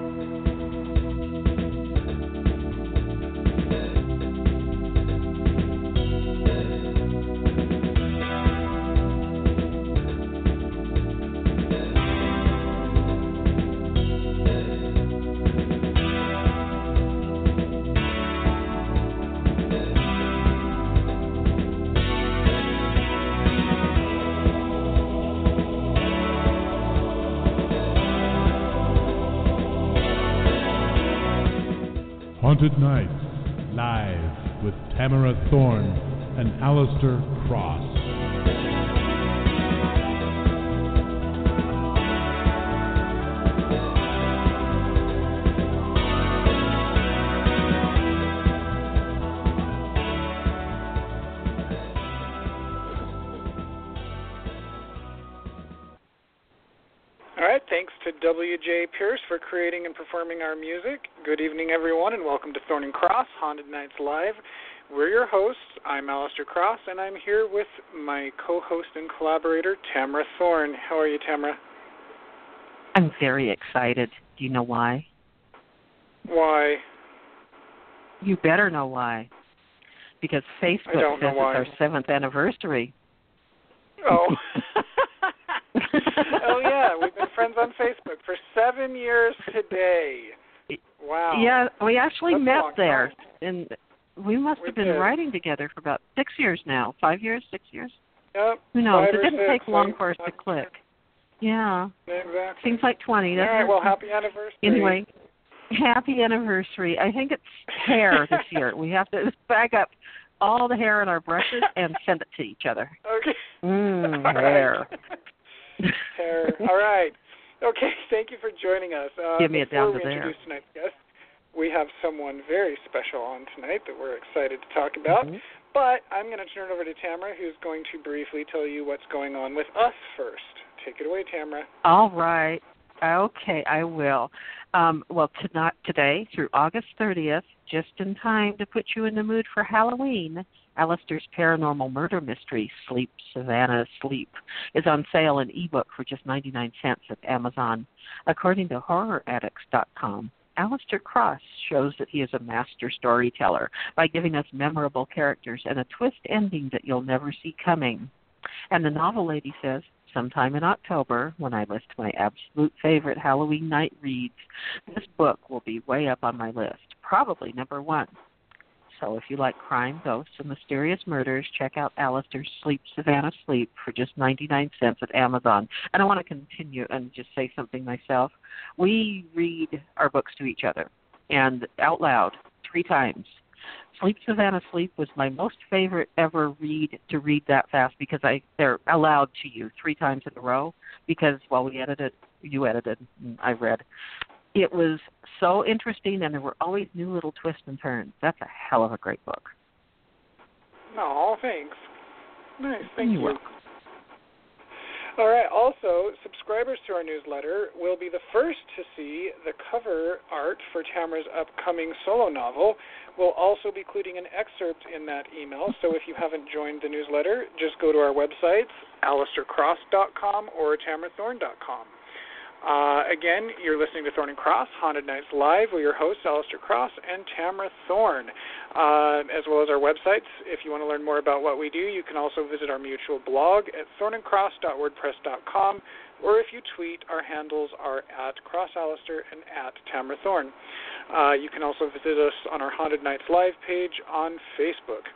Thank you. Haunted Nights, live with Tamara Thorne and Alistair Cross. Performing our music. Good evening, everyone, and welcome to Thorne and Cross Haunted Nights Live. We're your hosts. I'm Alistair Cross, and I'm here with my co-host and collaborator, Tamara Thorne. How are you, Tamara? I'm very excited. Do you know why? Why? You better know why. Because Facebook says it's our seventh anniversary. Oh. oh yeah, we've been friends on Facebook for seven years today. Wow. Yeah, we actually That's met there, time. and we must We have been did. writing together for about six years now. Five years, six years. Yep. Who knows? It didn't six, take long for us to click. Yeah, Exactly. seems like twenty. All right. Well, happy anniversary. Anyway, happy anniversary. I think it's hair this year. We have to bag up all the hair in our brushes and send it to each other. Okay. Mm, right. hair. All right. Okay. Thank you for joining us. Uh, Give me down we to there. introduce tonight's guest, we have someone very special on tonight that we're excited to talk about. Mhm. But I'm going to turn it over to Tamara, who's going to briefly tell you what's going on with us first. Take it away, Tamara. All right. Okay, I will. Um, well, tonight, today through August 30th, just in time to put you in the mood for Halloween, Alistair's paranormal murder mystery, Sleep Savannah Sleep, is on sale in ebook for just 99 cents at Amazon. According to HorrorAddicts.com, Alistair Cross shows that he is a master storyteller by giving us memorable characters and a twist ending that you'll never see coming. And the novel lady says, sometime in October, when I list my absolute favorite Halloween night reads, this book will be way up on my list, probably number one. So if you like crime, ghosts, and mysterious murders, check out Alistair's Sleep Savannah Sleep for just 99 cents at Amazon. And I want to continue and just say something myself. We read our books to each other and out loud three times. Sleep Savannah Sleep was my most favorite ever read to read that fast because I they're allowed to you three times in a row because while we edited you edited and I read. It was so interesting and there were always new little twists and turns. That's a hell of a great book. No, thanks. Nice. Thank You're you. welcome. All right. Also, subscribers to our newsletter will be the first to see the cover art for Tamara's upcoming solo novel. We'll also be including an excerpt in that email. So if you haven't joined the newsletter, just go to our websites, alistaircross.com or tamarathorne.com. Uh, again, you're listening to Thorne and Cross, Haunted Nights Live with your hosts, Alistair Cross and Tamara Thorne, uh, as well as our websites. If you want to learn more about what we do, you can also visit our mutual blog at thorneandcross.wordpress.com, or if you tweet, our handles are at CrossAlistair and at Tamara Thorne. Uh, you can also visit us on our Haunted Nights Live page on Facebook.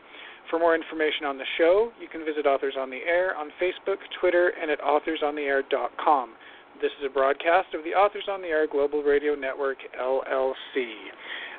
For more information on the show, you can visit Authors on the Air on Facebook, Twitter, and at authorsontheair.com. This is a broadcast of the Authors on the Air Global Radio Network, LLC.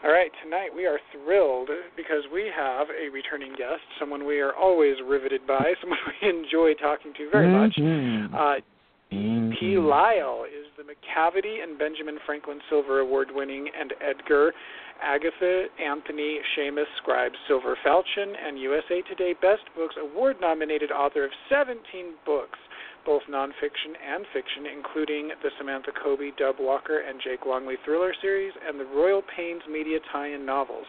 All right, tonight we are thrilled because we have a returning guest, someone we are always riveted by, someone we enjoy talking to very much. Mhm. Uh, P. Mhm. Lyle is the Macavity and Benjamin Franklin Silver Award winning and Edgar Agatha Anthony Shamus Scribe Silver Falchion and USA Today Best Books Award nominated author of 17 books, both nonfiction and fiction, including the Samantha Cody, Dub Walker, and Jake Longly thriller series and the Royal Pains Media tie in novels.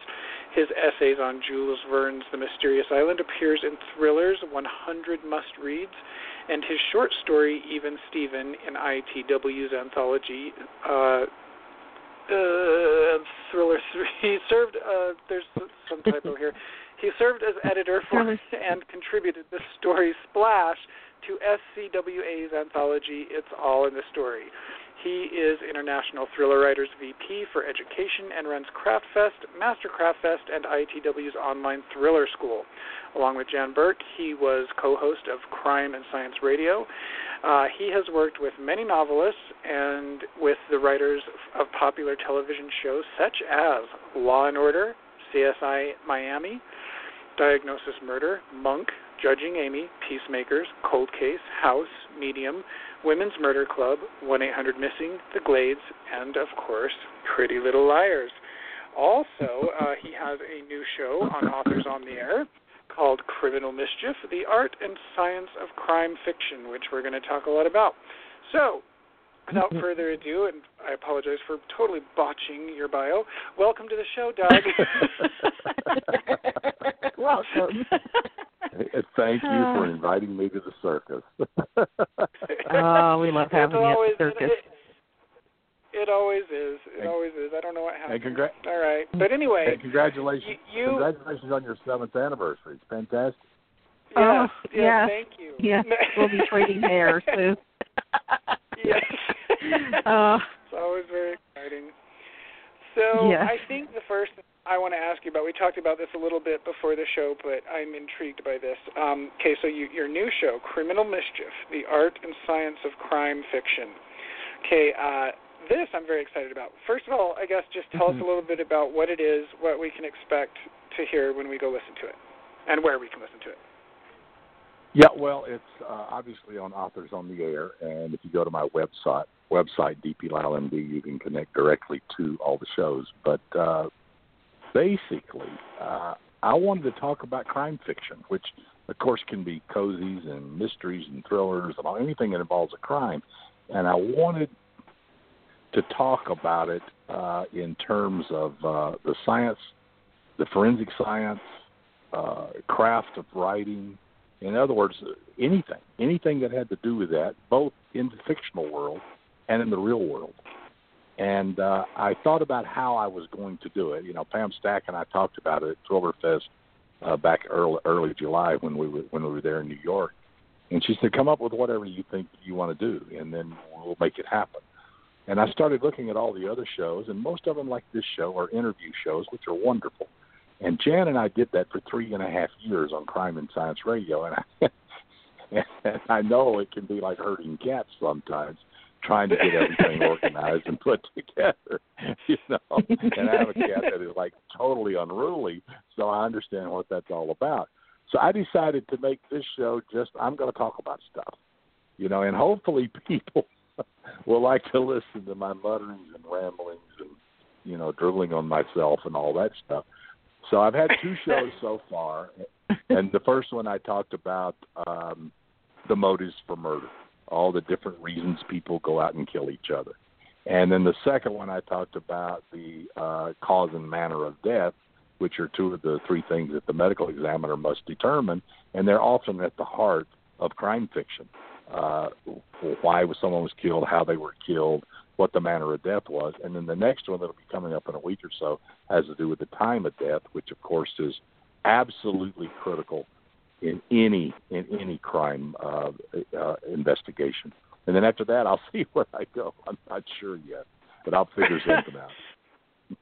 His essays on Jules Verne's The Mysterious Island appears in Thrillers 100 Must Reads and his short story Even Steven in ITW's anthology uh, uh, thriller. He served. Uh, there's some typo here. He served as editor for and contributed the story Splash to SCWA's anthology It's All in the Story. He is International Thriller Writers VP for Education and runs CraftFest, Master CraftFest, and ITW's online thriller school. Along with Jan Burke, he was co host of Crime and Science Radio. Uh, he has worked with many novelists and with the writers of popular television shows such as Law and Order, CSI Miami, Diagnosis Murder, Monk, Judging Amy, Peacemakers, Cold Case, House, Medium, Women's Murder Club, 1 800 Missing, The Glades, and of course, Pretty Little Liars. Also, uh, he has a new show on Authors on the Air called Criminal Mischief The Art and Science of Crime Fiction, which we're going to talk a lot about. So, without further ado, and I apologize for totally botching your bio, welcome to the show, Doug. welcome. Thank you for uh. inviting me to the circus. oh, we love having you at the circus. It, it, always is. It and, always is. I don't know what happened. And congra- All right, but anyway. And congratulations! You, congratulations on your seventh anniversary. It's fantastic. Yes, oh, yes, yes, thank you. Yeah, we'll be trading hair soon. yes. Uh, it's always very exciting. So yes. I think the first I want to ask you about. We talked about this a little bit before the show, but I'm intrigued by this. Um, okay, so you, your new show, Criminal Mischief: The Art and Science of Crime Fiction. Okay, uh, this I'm very excited about. First of all, I guess just tell mm-hmm. us a little bit about what it is, what we can expect to hear when we go listen to it, and where we can listen to it. Yeah, well, it's uh, obviously on Authors on the Air, and if you go to my website, website DP you can connect directly to all the shows. But uh, basically, uh, I wanted to talk about crime fiction, which of course can be cozies and mysteries and thrillers and anything that involves a crime. And I wanted to talk about it uh, in terms of uh, the science, the forensic science, uh, craft of writing. In other words, anything, anything that had to do with that, both in the fictional world and in the real world. And uh, I thought about how I was going to do it. You know, Pam Stack and I talked about it at Thrillerfest uh, back early early July when we were when we were there in New York. And she said, "Come up with whatever you think you want to do, and then we'll make it happen." And I started looking at all the other shows, and most of them, like this show, are interview shows, which are wonderful. And Jan and I did that for three and a half years on Crime and Science Radio, and I, and I know it can be like herding cats sometimes trying to get everything organized and put together, you know. And I have a cat that is like totally unruly, so I understand what that's all about. So I decided to make this show just I'm going to talk about stuff, you know, and hopefully people will like to listen to my mutterings and ramblings and you know drooling on myself and all that stuff. So I've had two shows so far, and the first one I talked about um, the motives for murder all the different reasons people go out and kill each other. And then the second one, I talked about the uh, cause and manner of death, which are two of the three things that the medical examiner must determine, and they're often at the heart of crime fiction. Uh, why was someone was killed, how they were killed, what the manner of death was, and then the next one that'll be coming up in a week or so has to do with the time of death, which of course is absolutely critical in any in any crime uh, uh, investigation. And then after that, I'll see where I go. I'm not sure yet, but I'll figure something out.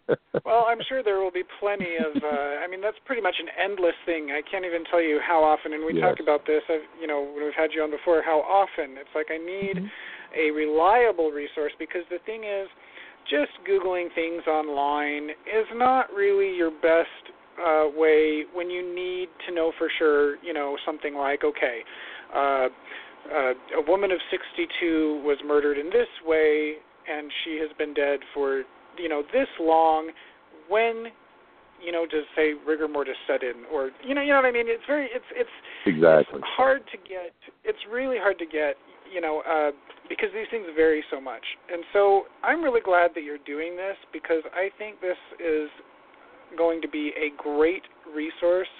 well, I'm sure there will be plenty of. Uh, I mean, that's pretty much an endless thing. I can't even tell you how often. And we yes. talked about this. I've, you know, when we've had you on before, how often it's like I need mm-hmm. a reliable resource because the thing is, just googling things online is not really your best uh, way when you need to know for sure, you know, something like, okay, uh, uh, a woman of 62 was murdered in this way, and she has been dead for, you know, this long. When, you know, does say rigor mortis set in, or you know, you know what I mean? It's very, it's it's exactly it's hard to get. It's really hard to get, you know, uh, because these things vary so much. And so I'm really glad that you're doing this because I think this is going to be a great resource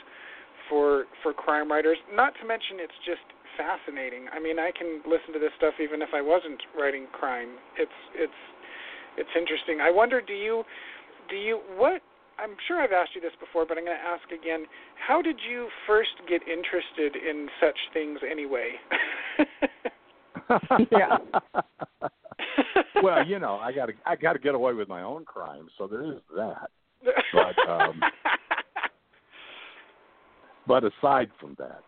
for for crime writers. Not to mention, it's just fascinating. I mean, I can listen to this stuff even if I wasn't writing crime. It's it's it's interesting. I wonder, do you, do you, what? I'm sure I've asked you this before, but I'm going to ask again. How did you first get interested in such things anyway? yeah. well, you know, I got to I got to get away with my own crime, so there is that. But um but aside from that,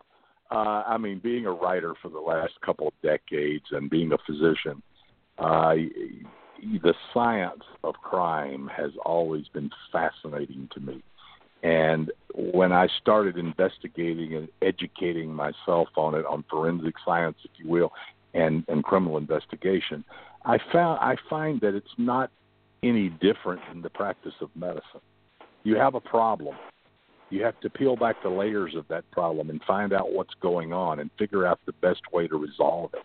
uh, I mean, being a writer for the last couple of decades and being a physician, uh, the science of crime has always been fascinating to me. And when I started investigating and educating myself on it, on forensic science, if you will, and, and criminal investigation, I found I find that it's not any different in the practice of medicine. You have a problem, you have to peel back the layers of that problem and find out what's going on and figure out the best way to resolve it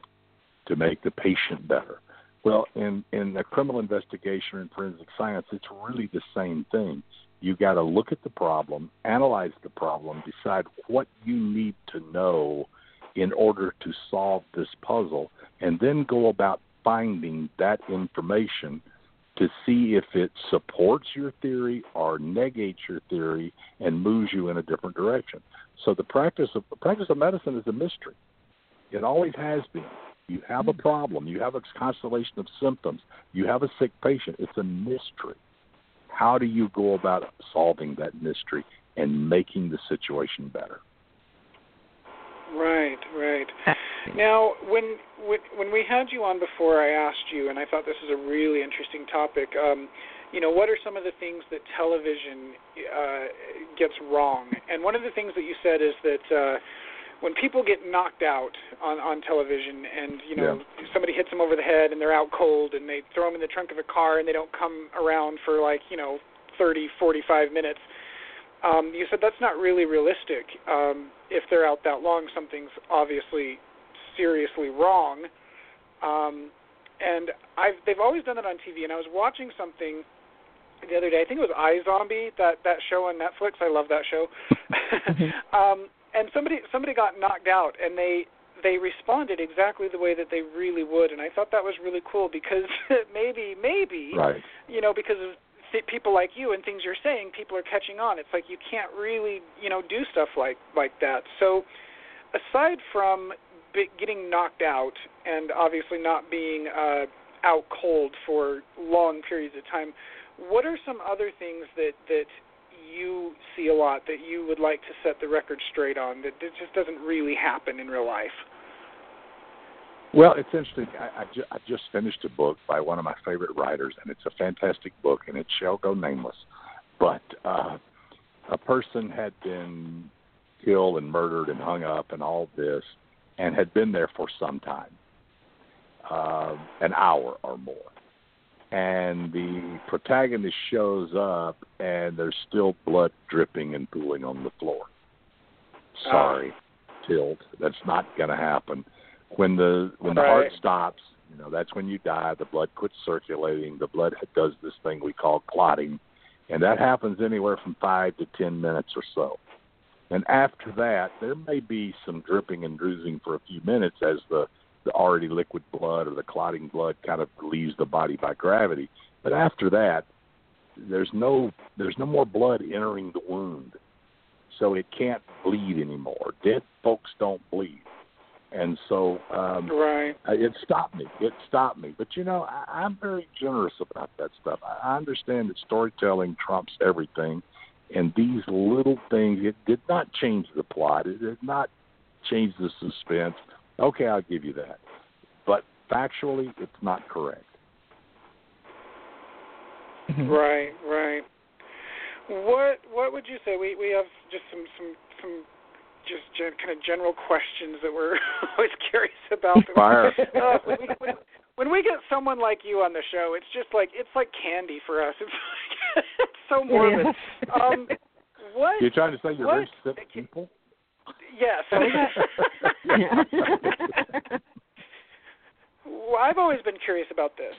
to make the patient better. Well, in in a criminal investigation and forensic science, it's really the same thing. You got to look at the problem, analyze the problem, decide what you need to know in order to solve this puzzle, and then go about finding that information to see if it supports your theory or negates your theory and moves you in a different direction. So the practice of the practice of medicine is a mystery. It always has been. You have a problem, you have a constellation of symptoms, you have a sick patient. It's a mystery. How do you go about solving that mystery and making the situation better? Right, right. Now, when when we had you on before, I asked you, and I thought this was a really interesting topic. Um, you know, what are some of the things that television uh, gets wrong? And one of the things that you said is that uh, when people get knocked out on on television, and you know yeah. somebody hits them over the head and they're out cold, and they throw them in the trunk of a car and they don't come around for like you know 30, 45 minutes um, you said that's not really realistic. Um, if they're out that long, something's obviously seriously wrong. Um, and I've they've always done that on TV. And I was watching something the other day. I think it was iZombie, that that show on Netflix. I love that show. um, and somebody somebody got knocked out, and they they responded exactly the way that they really would, and I thought that was really cool because maybe maybe right. you know because of th- people like you and things you're saying, people are catching on. It's like you can't really, you know, do stuff like like that. So, aside from getting knocked out and obviously not being uh, out cold for long periods of time, what are some other things that that you see a lot that you would like to set the record straight on that, that just doesn't really happen in real life? Well, it's interesting. I, I, ju- I just finished a book by one of my favorite writers, and it's a fantastic book, and it shall go nameless. But uh, a person had been killed and murdered and hung up and all this, and had been there for some time, uh, an hour or more. And the protagonist shows up, and there's still blood dripping and pooling on the floor. Sorry, uh. Tilt. That's not going to happen when the when the right. heart stops, you know that's when you die. The blood quits circulating. The blood does this thing we call clotting, and that happens anywhere from five to ten minutes or so. And after that, there may be some dripping and bruising for a few minutes as the the already liquid blood or the clotting blood kind of leaves the body by gravity. But after that, there's no there's no more blood entering the wound, so it can't bleed anymore. Dead folks don't bleed and so um, right. it stopped me. It stopped me. But you know, I, I'm very generous about that stuff. I understand that storytelling trumps everything, and these little things it did not change the plot. It did not change the suspense. Okay, I'll give you that. But factually, it's not correct. Mm-hmm. Right, right. What what would you say? We we have just some some some just gen- kind of general questions that we're always curious about. Fire. Uh, when, we, when, when we get someone like you on the show, it's just like it's like candy for us. It's, like, it's so morbid. Um, what you're trying to say? You're what, very sick people. Yes. well, I've always been curious about this.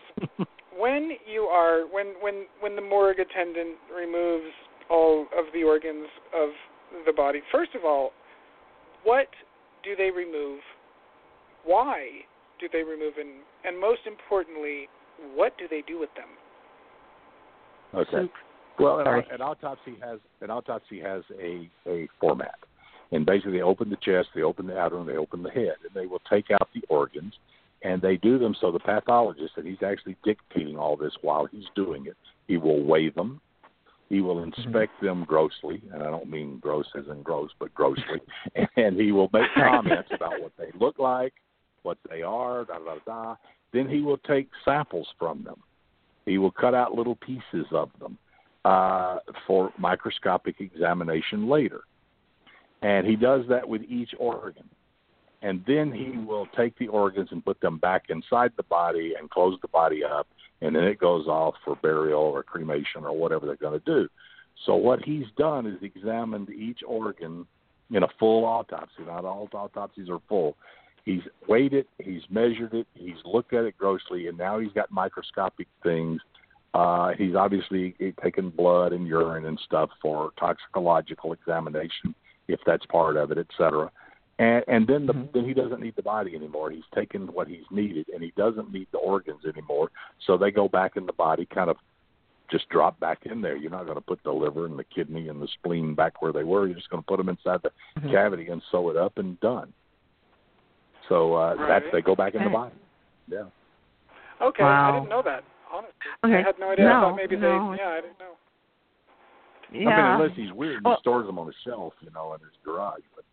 When you are when when when the morgue attendant removes all of the organs of the body, first of all, what do they remove? Why do they remove? And, and most importantly, what do they do with them? Okay. Well, an, an autopsy has an autopsy has a a format, and basically they open the chest, they open the abdomen, they open the head, and they will take out the organs, and they do them so the pathologist, and he's actually dictating all this while he's doing it. He will weigh them, he will mm-hmm. inspect them grossly, and I don't mean gross as in gross, but grossly, and he will make comments about what they look like, what they are, da da. da. Then he will take samples from them. He will cut out little pieces of them uh, for microscopic examination later. And he does that with each organ. And then he will take the organs and put them back inside the body and close the body up. And then it goes off for burial or cremation or whatever they're going to do. So what he's done is examined each organ in a full autopsy. Not all autopsies are full. He's weighed it, he's measured it, he's looked at it grossly, and now he's got microscopic things uh, he's obviously taken blood and urine and stuff for toxicological examination, if that's part of it, et cetera. And, and then the, Mhm. then he doesn't need the body anymore. He's taken what he's needed, and he doesn't need the organs anymore. So they go back in the body, kind of just drop back in there. You're not going to put the liver and the kidney and the spleen back where they were. You're just going to put them inside the Mhm. cavity and sew it up and done. So uh, Right. that's they go back in the body. Yeah. Okay, Wow. I didn't know that. Honestly, Okay. I had no idea. I thought maybe no. they. Yeah, I didn't know. I mean, unless he's weird and Well- he stores them on a shelf, you know, in his garage. But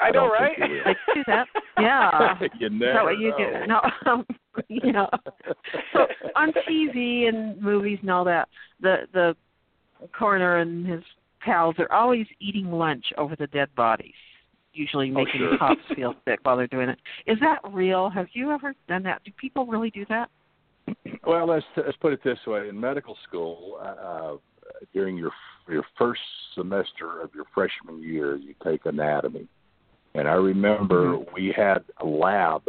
I, I know, don't right? think he will. They do that. Yeah. you Is never that what you know. do? No, um, yeah. So on TV and movies and all that, the the coroner and his pals are always eating lunch over the dead bodies, usually Oh, making sure. cops feel sick while they're doing it. Is that real? Have you ever done that? Do people really do that? Well, let's let's put it this way: in medical school, uh, during your your first semester of your freshman year, you take anatomy, and I remember we had a lab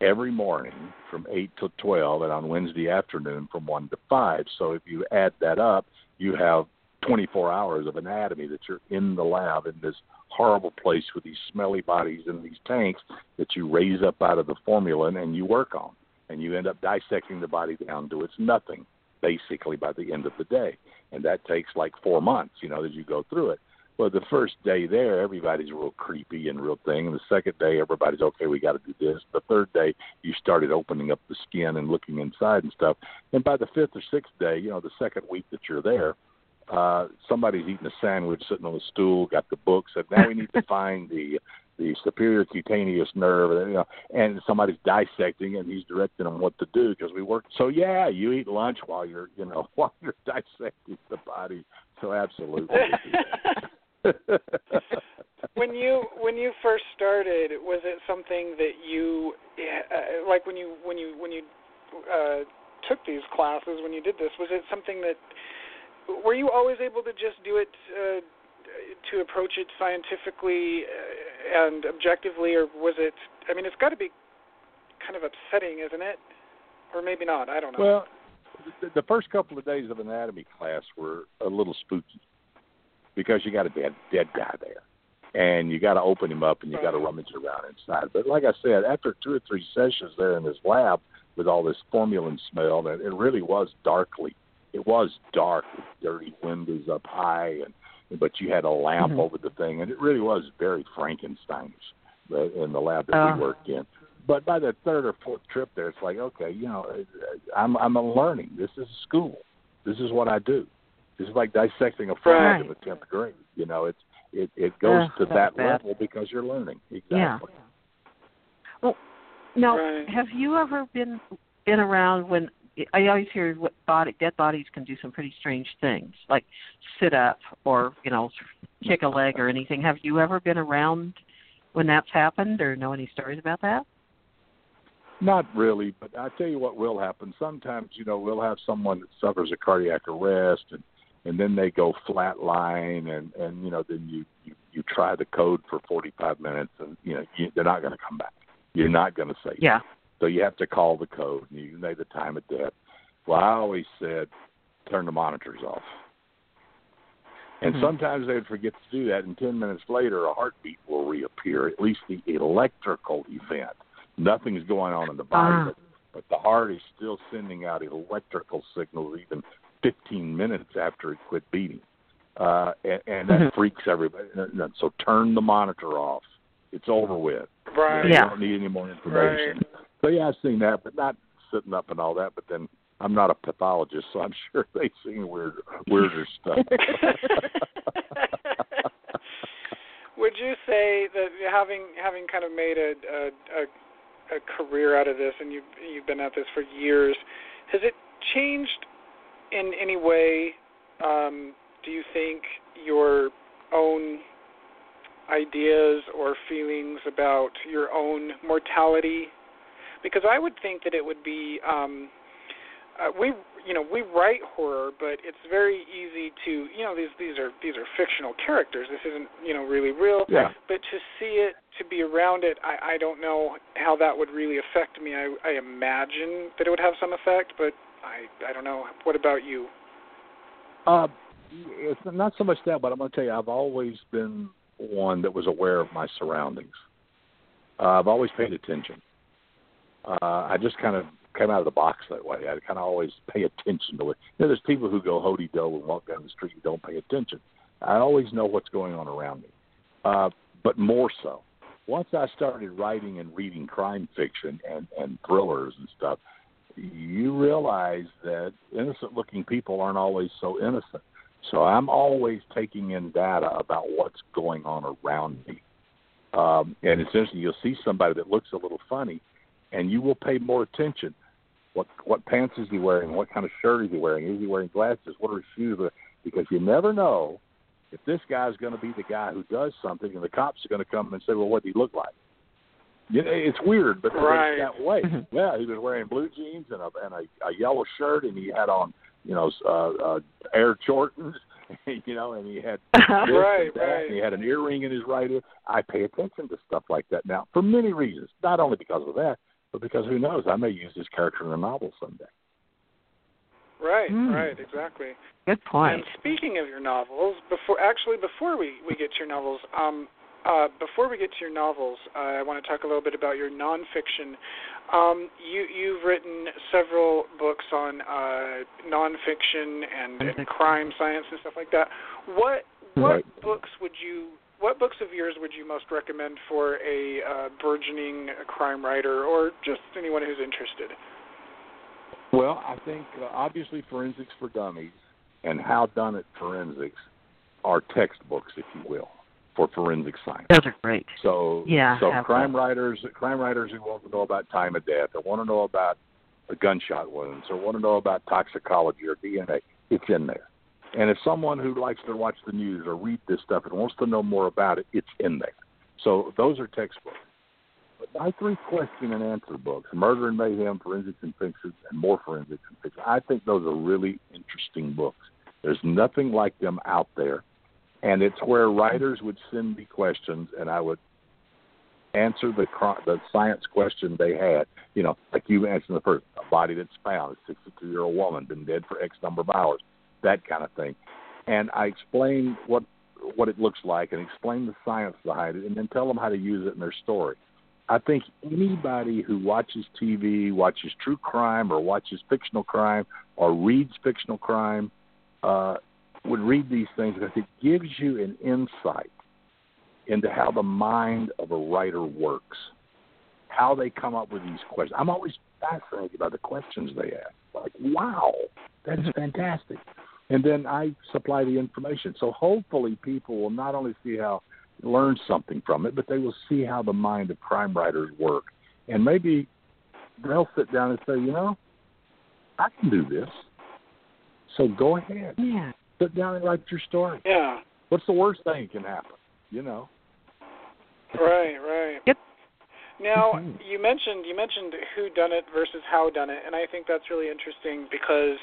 every morning from eight to twelve, and on Wednesday afternoon from one to five. So if you add that up, you have 24 hours of anatomy that you're in the lab in this horrible place with these smelly bodies in these tanks that you raise up out of the formalin and you work on and you end up dissecting the body down to its nothing, basically by the end of the day. And that takes like four months, you know, as you go through it. Well, the first day there, everybody's real creepy and real thing. And the second day, everybody's okay. We got to do this. The third day, you started opening up the skin and looking inside and stuff. And by the fifth or sixth day, you know, the second week that you're there, uh, somebody's eating a sandwich, sitting on a stool, got the book, said, "Now we need to find the the superior cutaneous nerve," and, you know, and somebody's dissecting, and he's directing them what to do because we work. So yeah, you eat lunch while you're, you know, while you're dissecting the body. So absolutely. when you when you first started, was it something that you uh, like when you when you when you uh, took these classes when you did this? Was it something that were you always able to just do it uh, to approach it scientifically uh, and objectively, or was it? I mean, it's got to be kind of upsetting, isn't it? Or maybe not. I don't know. Well, the, first couple of days of anatomy class were a little spooky because you got a dead dead guy there, and you got to open him up and you got to rummage around inside. But like I said, after two or three sessions there in this lab with all this formalin smell, that it really was darkly. It was dark with dirty windows up high, and but you had a lamp Mhm. over the thing, and it really was very Frankensteinish uh, in the lab that Oh. we worked in. But by the third or fourth trip there, it's like, okay, you know, I'm I'm a learning. This is school. This is what I do. This is like dissecting a frog Right. in the tenth grade. You know, it's it it goes Ugh, to that bad. level because you're learning. Exactly. Yeah. Now, Right. have you ever been been around when I always hear what body dead bodies can do some pretty strange things, like sit up or you know kick a leg or anything. Have you ever been around when that's happened, or know any stories about that? Not really, but I tell you what will happen. Sometimes, you know, we'll have someone that suffers a cardiac arrest and and then they go flatline and and you know then you you, you try the code for 45 minutes and you know you, they're not going to come back. You're not going to save. Yeah. So you have to call the code and you know the time of death. Well, I always said turn the monitors off. And Mhm. sometimes they would forget to do that, and 10 minutes later, a heartbeat will reappear, at least the electrical event. Nothing's going on in the body, Ah. but, but the heart is still sending out electrical signals even 15 minutes after it quit beating, uh, and, and that Mhm. freaks everybody. So turn the monitor off. It's over with. Right. You Yeah. don't need any more information. So yeah, I've seen that, but not sitting up and all that. But then I'm not a pathologist, so I'm sure they've seen weird, weirder stuff. Would you say that having having kind of made a, a a a career out of this, and you've you've been at this for years, has it changed in any way? Um, do you think your own ideas or feelings about your own mortality? Because I would think that it would be um, uh, we you know we write horror, but it's very easy to you know these these are these are fictional characters. This isn't you know really real. Yeah. But to see it, to be around it, I I don't know how that would really affect me. I I imagine that it would have some effect, but I I don't know. What about you? Uh, it's not so much that, but I'm going to tell you, I've always been one that was aware of my surroundings. Uh, I've always paid attention. Uh, I just kind of came out of the box that way. I kind of always pay attention to it. You know, there's people who go hody do and walk down the street and don't pay attention. I always know what's going on around me. Uh, but more so, once I started writing and reading crime fiction and, and thrillers and stuff, you realize that innocent looking people aren't always so innocent. So I'm always taking in data about what's going on around me. Um, and it's interesting, you'll see somebody that looks a little funny, and you will pay more attention. What what pants is he wearing? What kind of shirt is he wearing? Is he wearing glasses? What are his shoes? Because you never know if this guy's going to be the guy who does something, and the cops are going to come and say, "Well, what did he look like?" You know, it's weird, but Right. it's that way. Mhm. Yeah, he was wearing blue jeans and a and a, a yellow shirt, and he had on, you know, uh, uh, Air Jordans, you know, and he had this Right, and that, right. and he had an earring in his right ear. I pay attention to stuff like that now for many reasons, not only because of that, but because who knows, I may use this character in a novel someday. Right, Hmm. right, exactly. Good point. And speaking of your novels, before actually before we we get to your novels, um, uh, before we get to your novels, uh, I want to talk a little bit about your nonfiction. Um, you you've written several books on uh, nonfiction and, and crime science and stuff like that. What what Right. books would you what books of yours would you most recommend for a uh, burgeoning crime writer or just anyone who's interested? Well, I think uh, obviously Forensics for Dummies and How Done It Forensics are textbooks, if you will, for forensic science. Those are great. So, Yeah, so crime those. writers, crime writers who want to know about time of death, or want to know about the gunshot wounds, or want to know about toxicology or DNA, it's in there. And if someone who likes to watch the news or read this stuff and wants to know more about it, it's in there. So those are textbooks. But my three question and answer books, Murder and Mayhem, Forensics and Fiction, and More Forensics and Fiction, I think those are really interesting books. There's nothing like them out there. And it's where writers would send me questions and I would answer the the science question they had. You know, like you answered the first, a body that's found, a 62 year old woman, been dead for X number of hours, that kind of thing. And I explain what what it looks like and explain the science behind it, and then tell them how to use it in their story. I think anybody who watches TV, watches true crime, or watches fictional crime, or reads fictional crime, uh, would read these things because it gives you an insight into how the mind of a writer works, how they come up with these questions. I'm always fascinated by the questions they ask. Like, wow, that is fantastic. And then I supply the information. So hopefully people will not only see how learn something from it, but they will see how the mind of crime writers work. And maybe they'll sit down and say, you know, I can do this. So go ahead. Yeah. Sit down and write your story. Yeah. What's the worst thing that can happen? You know. Right, right. Yep. Now Mhm. you mentioned you mentioned who done it versus how done it, and I think that's really interesting because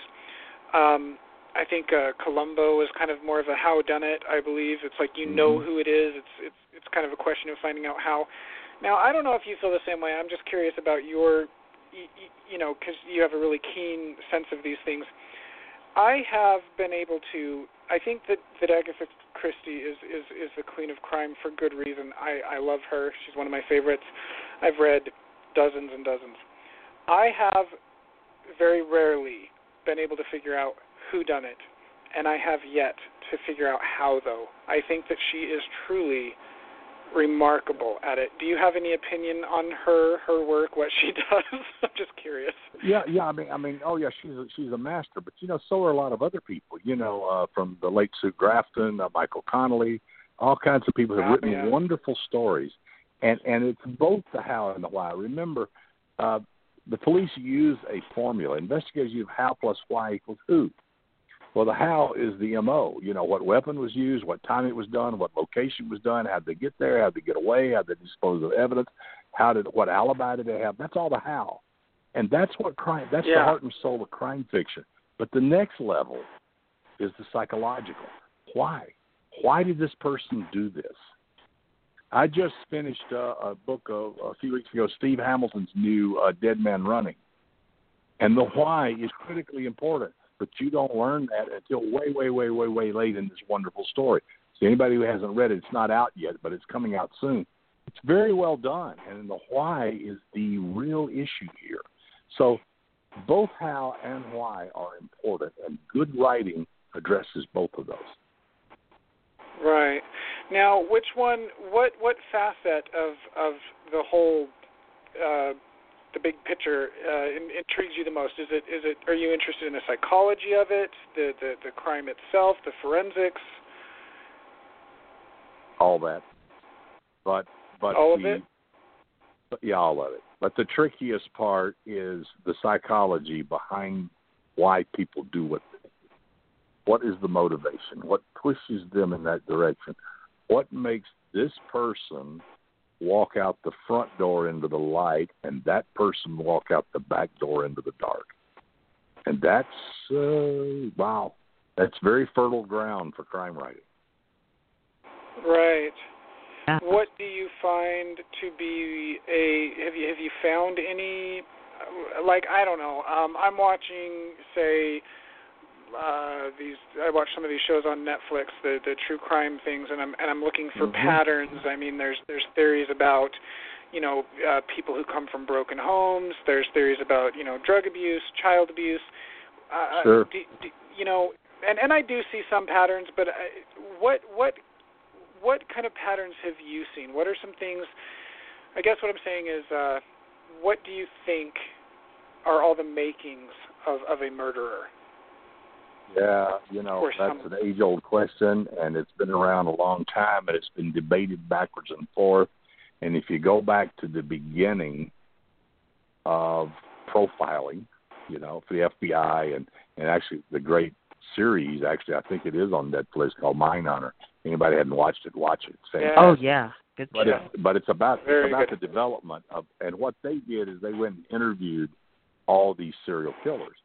um, I think uh, Columbo is kind of more of a how done it. I believe it's like you know Mhm. who it is. It's it's it's kind of a question of finding out how. Now I don't know if you feel the same way. I'm just curious about your, you, you know, because you have a really keen sense of these things. I have been able to. I think that that Agatha Christie is is is the queen of crime for good reason. I I love her. She's one of my favorites. I've read dozens and dozens. I have very rarely been able to figure out who done it, and I have yet to figure out how. Though I think that she is truly remarkable at it. Do you have any opinion on her, her work, what she does? I'm just curious. Yeah, yeah. I mean, I mean, oh yeah, she's a, she's a master. But you know, so are a lot of other people. You know, uh, from the late Sue Grafton, uh, Michael Connelly, all kinds of people have Ah, written yeah. wonderful stories, and and it's both the how and the why. Remember, uh, the police use a formula. Investigators use how plus why equals who. Well, the how is the MO. You know, what weapon was used, what time it was done, what location was done, how did they get there, how did they get away, how did they dispose of evidence, how did what alibi did they have? That's all the how, and that's what crime. That's the heart and soul of crime fiction. But the next level is the psychological. Why? Why did this person do this? I just finished uh, a book of, a few weeks ago, Steve Hamilton's new uh, Dead Man Running. And the why is critically important, but you don't learn that until way, way, way, way, way late in this wonderful story. So anybody who hasn't read it, it's not out yet, but it's coming out soon. It's very well done, and the why is the real issue here. So both how and why are important, and good writing addresses both of those. Right. Now, which one? What what facet of of the whole uh, the big picture uh, in, intrigues you the most? Is it is it? Are you interested in the psychology of it, the the, the crime itself, the forensics? all that. But but All of the, it? But yeah, all of it. But the trickiest part is the psychology behind why people do what they do. What is the motivation? What pushes them in that direction? What makes this person walk out the front door into the light and that person walk out the back door into the dark? And that's uh, wow. That's very fertile ground for crime writing. Right. What do you find to be a? Have you have you found any? Like I don't know. Um, I'm watching, say, uh, these. I watch some of these shows on Netflix, the the true crime things, and I'm and I'm looking for Mhm. patterns. I mean, there's there's theories about, you know, uh, people who come from broken homes. There's theories about you know drug abuse, child abuse. Uh, Sure. Do, do, you know, and and I do see some patterns, but I, what what what kind of patterns have you seen? What are some things? I guess what I'm saying is, uh, what do you think are all the makings of of a murderer? Yeah, you know, that's some- an age old question and it's been around a long time and it's been debated backwards and forth. And if you go back to the beginning of profiling, you know, for the FBI and, and actually the great series, actually I think it is on Netflix called Mindhunter. Anybody hadn't watched it, watch it. It's Yeah. Oh yeah, good But show. it's but it's about Very it's about good. the development of and what they did is they went and interviewed all these serial killers.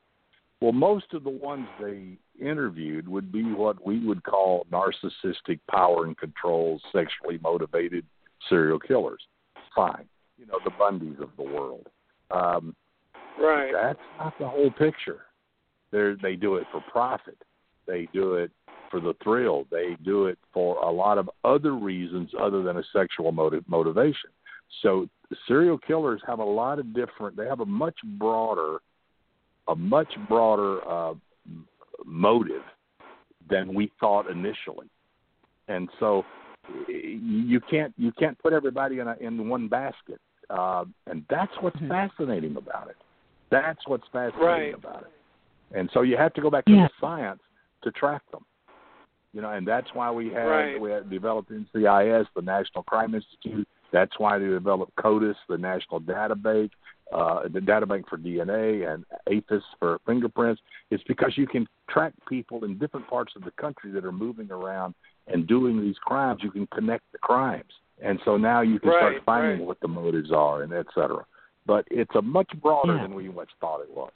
Well, most of the ones they interviewed would be what we would call narcissistic, power and control, sexually motivated serial killers. Fine, you know the Bundys of the world. Um, Right. that's not the whole picture. They they do it for profit. They do it for the thrill. They do it for a lot of other reasons other than a sexual motive, motivation. So serial killers have a lot of different. They have a much broader, a much broader uh, motive than we thought initially. And so you can't you can't put everybody in a, in one basket. Uh, and that's what's Mhm. fascinating about it. That's what's fascinating Right. about it. And so you have to go back to Yeah. the science to track them. You know, and that's why we had Right. we had developed NCIS, the National Crime Institute. That's why they developed CODIS, the National Data Bank, uh, the Data Bank for DNA, and AFIS for fingerprints. It's because you can track people in different parts of the country that are moving around and doing these crimes. You can connect the crimes, and so now you can Right, start finding right. what the motives are, and et cetera. But it's a much broader Yeah. than we much thought it was.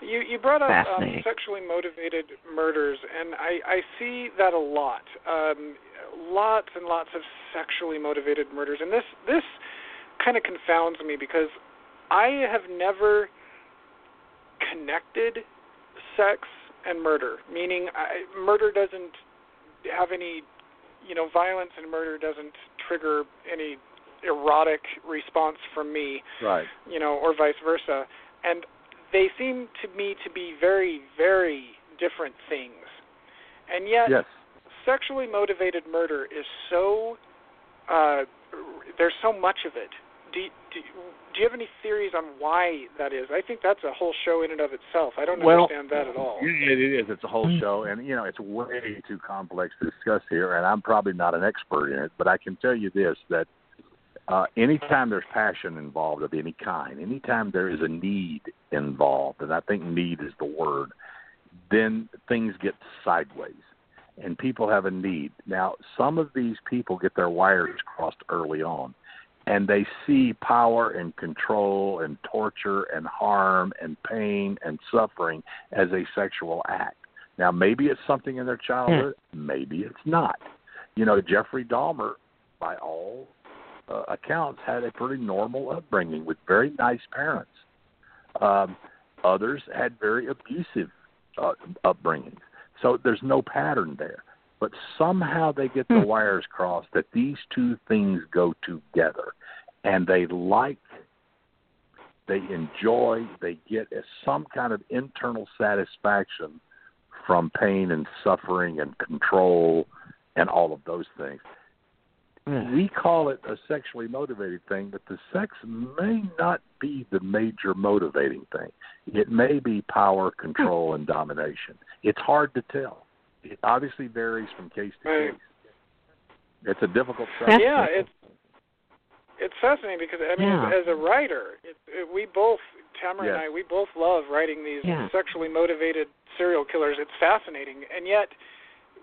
You you brought up um, sexually motivated murders, and I I see that a lot. Um, lots and lots of sexually motivated murders, and this this kind of confounds me because I have never connected sex and murder. Meaning, I, murder doesn't have any, you know, violence and murder doesn't trigger any erotic response from me Right. you know, or vice versa. And they seem to me to be very, very different things. And yet, yes. sexually motivated murder is so. Uh, there's so much of it. Do, do, do you have any theories on why that is? I think that's a whole show in and of itself. I don't well, understand that at all. It is. It's a whole Mm. show, and you know, it's way too complex to discuss here. And I'm probably not an expert in it, but I can tell you this: that uh, anytime there's passion involved of any kind, anytime there is a need involved, and I think need is the word, then things get sideways, and people have a need. Now, some of these people get their wires crossed early on and they see power and control and torture and harm and pain and suffering as a sexual act. Now, maybe it's something in their childhood, maybe it's not. You know, Jeffrey Dahmer, by all uh, accounts, had a pretty normal upbringing with very nice parents. Um, others had very abusive uh, upbringings. So there's no pattern there. But somehow they get the Hmm. wires crossed that these two things go together, and they like, they enjoy, they get a, some kind of internal satisfaction from pain and suffering and control and all of those things. We call it a sexually motivated thing, but the sex may not be the major motivating thing. It may be power, control, and domination. It's hard to tell. It obviously varies from case to Right. case. It's a difficult subject. yeah, it's it's fascinating because I mean, Yeah. as, as a writer, it, it, we both, Tamara and I, we both love writing these Yeah. sexually motivated serial killers. It's fascinating, and yet,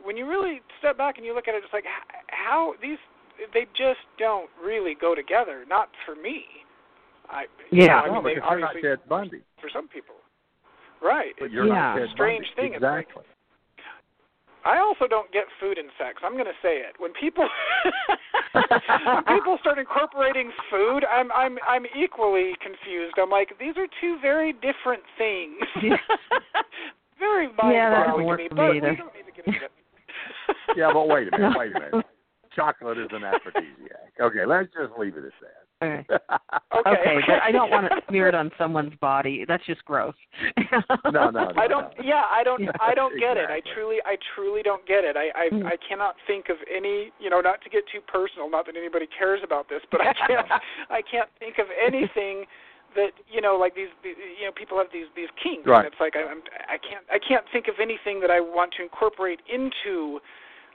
when you really step back and you look at it, it's like how these they just don't really go together. Not for me. I you know, Yeah. I no, mean, they because you're not obviously Ted Bundy, for some people, right? but It's you're Yeah. not Ted Strange Bundy. thing, it's like- Exactly. I also don't get food and sex. I'm going to say it. When people when people start incorporating food, I'm I'm I'm equally confused. I'm like, these are two very different things. Very Yeah, mind-boggling doesn't to me, but we don't need to get into it. yeah, but wait a minute, wait a minute. Chocolate is an aphrodisiac. Okay, let's just leave it at that. Okay. Okay. okay, but I don't want to smear it on someone's body. That's just gross. No, no, no. I don't. Yeah, I don't. I don't get it. I truly, I truly don't get it. I, I, Mm. I cannot think of any. You know, not to get too personal. Not that anybody cares about this, but I can't. I can't think of anything that you know, like these. these you know, people have these these kinks, Right. and it's like I, I'm. I can't. I can't think of anything that I want to incorporate into.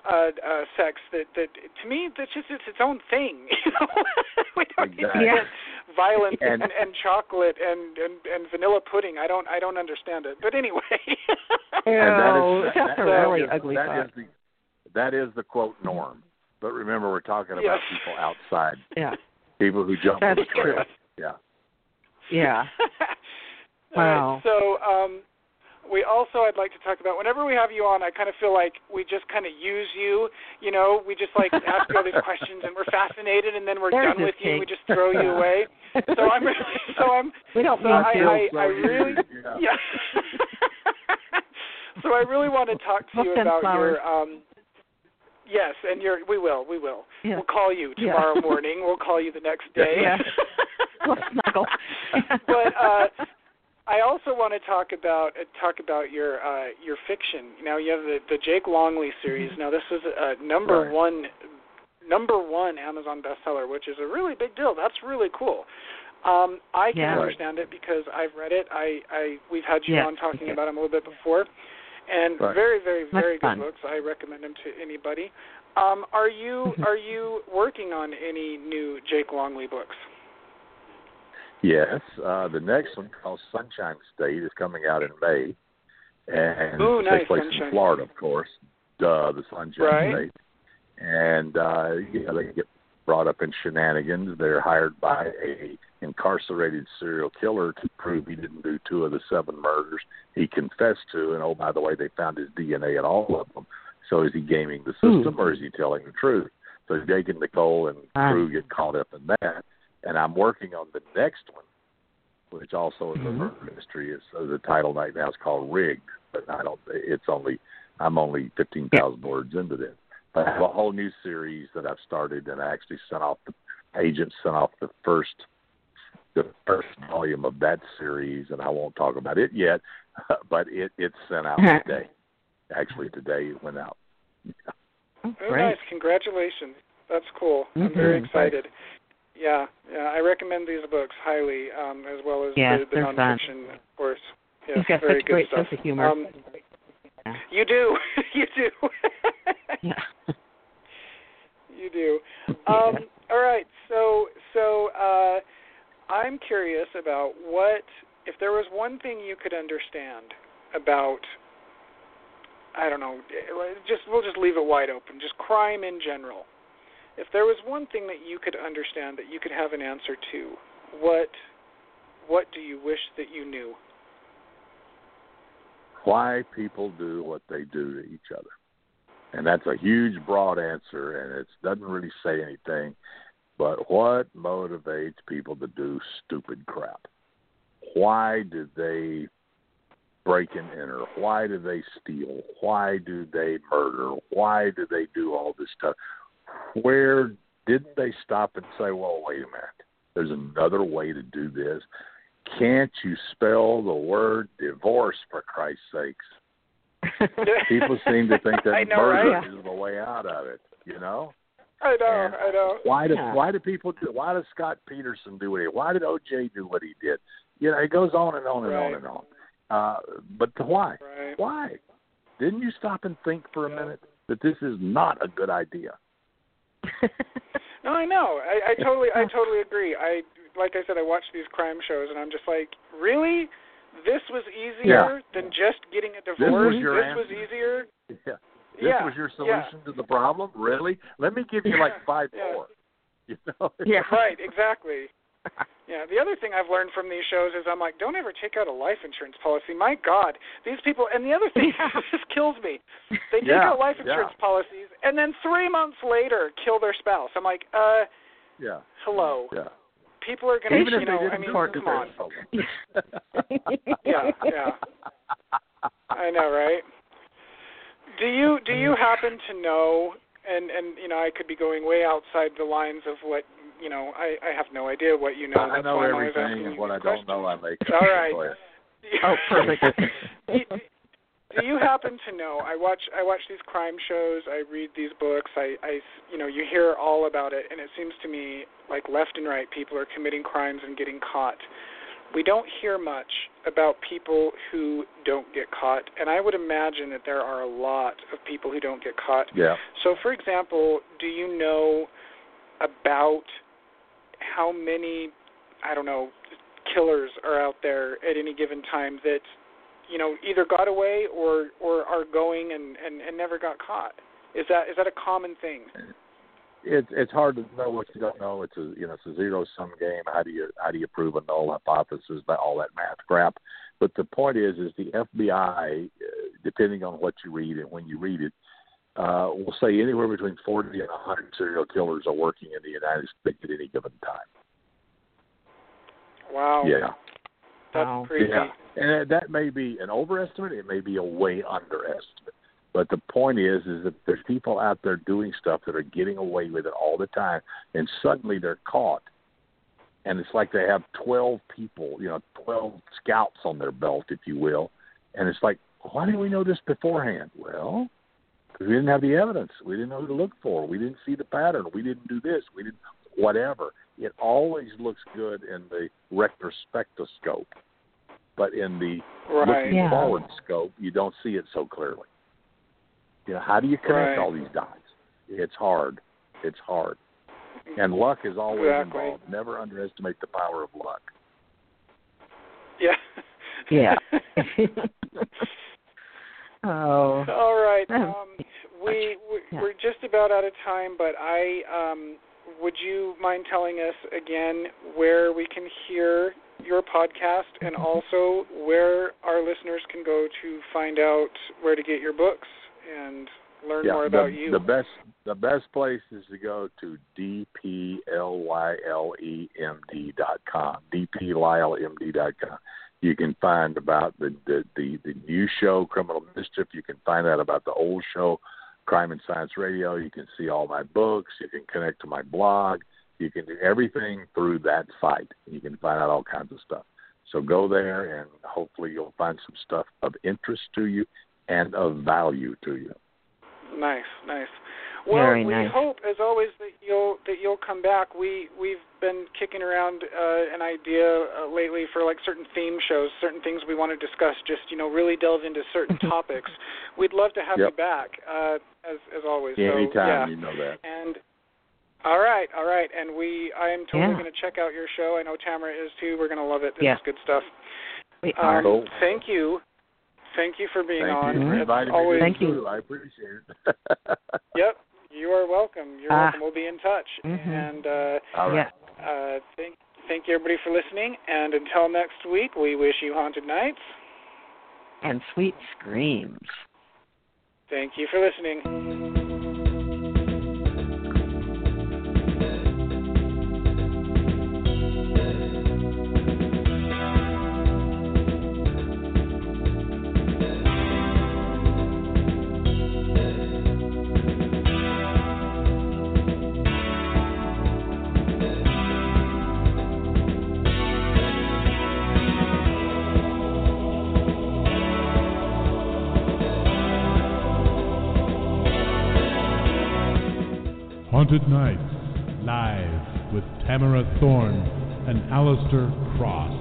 Uh, uh, sex that that to me that's just it's its own thing. You know, we don't need to Exactly. get violence And- and, and chocolate and, and and vanilla pudding. I don't I don't understand it. But anyway. And that that's that, a really is- ugly that thought. is the that is the quote norm. But remember, we're talking about Yes. people outside, Yeah. people who jump That's the trail. true. Yeah. Yeah. All right, Wow. so um, we also I'd like to talk about whenever we have you on, I kind of feel like we just kind of use you. You know, we just like ask you all these questions and we're fascinated, and then we're There's done with this you. We just throw you away. So I'm really, so I'm we don't so mean I, to. I, So I really yeah. yeah. so I really want to talk to We'll you about flowers. your um yes, and your we will, we will. Yeah. We'll call you Yeah. tomorrow morning. We'll call you the next day. Yeah. We'll snuggle. but uh I also want to talk about uh, talk about your uh your fiction. Now you have the the Jake Longly series. Now this is a number Right. one number one Amazon bestseller, which is a really big deal. That's really cool. Um, I can Yeah. Understand it because I've read it. I, I we've had you Yes, on talking about them a little bit before, and Right. very, very, That's very good fun. books. I recommend them to anybody. Um, are you Mhm. are you working on any new Jake Longly books? Yes. Uh, the next one called Sunshine State is coming out in May, and Ooh, nice, takes place Sunshine in Florida, of course. Duh, the Sunshine Right. State. And uh, you know, they get brought up in shenanigans. They're hired by a incarcerated serial killer to prove he didn't do two of the seven murders he confessed to. And oh, by the way, they found his DNA in all of them. So is he gaming the system or is he telling the truth? So Jake and Nicole and crew get caught up in that. And I'm working on the next one, which also is a Mhm. murder mystery. It's uh, the title right now is called Rigged, but I don't. It's only I'm only fifteen thousand words into this. But I have a whole new series that I've started, and I actually sent off the agents sent off the first the first volume of that series, and I won't talk about it yet, but it it's sent out today. Actually, today it went out. Oh, Oh, great. nice! Congratulations. That's cool. I'm Mhm. very excited. Yeah, yeah. I recommend these books highly, um, as well as Yeah, the, the they're fun. of course. Yes, He's got very such good great stuff. sense of humor. Um, Yeah. you do, you do, Yeah. you do. Um, all right, so so uh, I'm curious about what if there was one thing you could understand about I don't know, just we'll just leave it wide open, just crime in general. If there was one thing that you could understand that you could have an answer to, what what do you wish that you knew? Why people do what they do to each other, and that's a huge, broad answer, and it doesn't really say anything. But what motivates people to do stupid crap? Why do they break and enter? Why do they steal? Why do they murder? Why do they do all this stuff? Where didn't they stop and say, well, wait a minute, there's another way to do this? Can't you spell the word divorce for Christ's sakes? People seem to think that I know, murder right? is the way out of it, you know? I know, And I know. Why do Yeah. why do people do why does Scott Peterson do what he why did OJ do what he did? You know, it goes on and on and on and on. Uh but why? Right. Why? Didn't you stop and think for a Yeah. minute that this is not a good idea? No, I know. I, I totally, I totally agree. I, like I said, I watch these crime shows, and I'm just like, really? This was easier than just getting a was divorce. your this was easier. Yeah. This yeah. was your yeah. solution to the problem? Really? Let me give you like five Yeah. more. You know? Yeah. Right. Exactly. Yeah. The other thing I've learned from these shows is I'm like, don't ever take out a life insurance policy. My God, these people. And the other thing Yeah. this kills me. They take Yeah, out life yeah. insurance policies, and then three months later kill their spouse. I'm like, uh, Yeah. hello. Yeah. People are gonna, Even you if know, they didn't I mean, court come on. Yeah, yeah. I know, right? Do you do you happen to know and and you know I could be going way outside the lines of what you know I I have no idea what you know. I That's know why I'm always asking everything, and what I these don't know, I questions. make All right. Oh, perfect. do, do you happen to know? I watch I watch these crime shows. I read these books. I I you know you hear all about it, and it seems to me like left and right people are committing crimes and getting caught. We don't hear much about people who don't get caught, and I would imagine that there are a lot of people who don't get caught. Yeah. So, for example, do you know about how many, I don't know, killers are out there at any given time that, you know, either got away or or are going and and, and never got caught? Is that is that a common thing? it's it's hard to know what you don't know. It's a you know it's a zero sum game. How do you how do you prove a null hypothesis? That all that math crap. But the point is, is the FBI, uh, depending on what you read and when you read it, uh, we'll say anywhere between 40 and 100 serial killers are working in the United States at any given time. Wow, Yeah, that's Wow. crazy. yeah, and that may be an overestimate. It may be a way underestimate. But the point is, is that there's people out there doing stuff that are getting away with it all the time, and suddenly they're caught, and it's like they have 12 people, you know, 12 scouts on their belt, if you will, and it's like, why didn't we know this beforehand? Well, because we didn't have the evidence. We didn't know who to look for. We didn't see the pattern. We didn't do this. We didn't whatever. It always looks good in the retrospectoscope, but in the Right. looking Yeah. forward scope, you don't see it so clearly. You know, how do you connect Right. all these dots? It's hard. It's hard. And luck is always Exactly. involved. Never underestimate the power of luck. Yeah. Yeah. oh. All right. Um, we, we Yeah. we're just about out of time, but I um, would you mind telling us again where we can hear your podcast and Mm-hmm. also where our listeners can go to find out where to get your books and learn yeah, more about the, you. the best the best place is to go to dplylemd dot com. dplylemd dot com. You can find about the, the the the new show Criminal Mischief. You can find out about the old show Crime and Science Radio. You can see all my books. You can connect to my blog. You can do everything through that site. You can find out all kinds of stuff. So go there, and hopefully you'll find some stuff of interest to you and of value to you. Nice, nice. Well, Very we nice. hope, as always, that you'll that you'll come back. We we've been kicking around uh, an idea uh, lately for like certain theme shows, certain things we want to discuss. Just you know, really delve into certain topics. We'd love to have Yep. you back, uh, as as always. Yeah, so, anytime yeah. you know that. And all right, all right, and we I am totally Yeah. going to check out your show. I know Tamara is too. We're going to love it. This Yeah. is good stuff. We Um, are. Cool. Thank you, thank you for being Thank on. you for always, me. Thank you. I appreciate it. Yep, you are welcome. You're Ah. welcome. We'll be in touch. Mhm. And uh, all right. Uh, thank thank you everybody for listening. And until next week, we wish you haunted nights. And sweet screams. Thank you for listening. Haunted Nights, live with Tamara Thorne and Alistair Cross.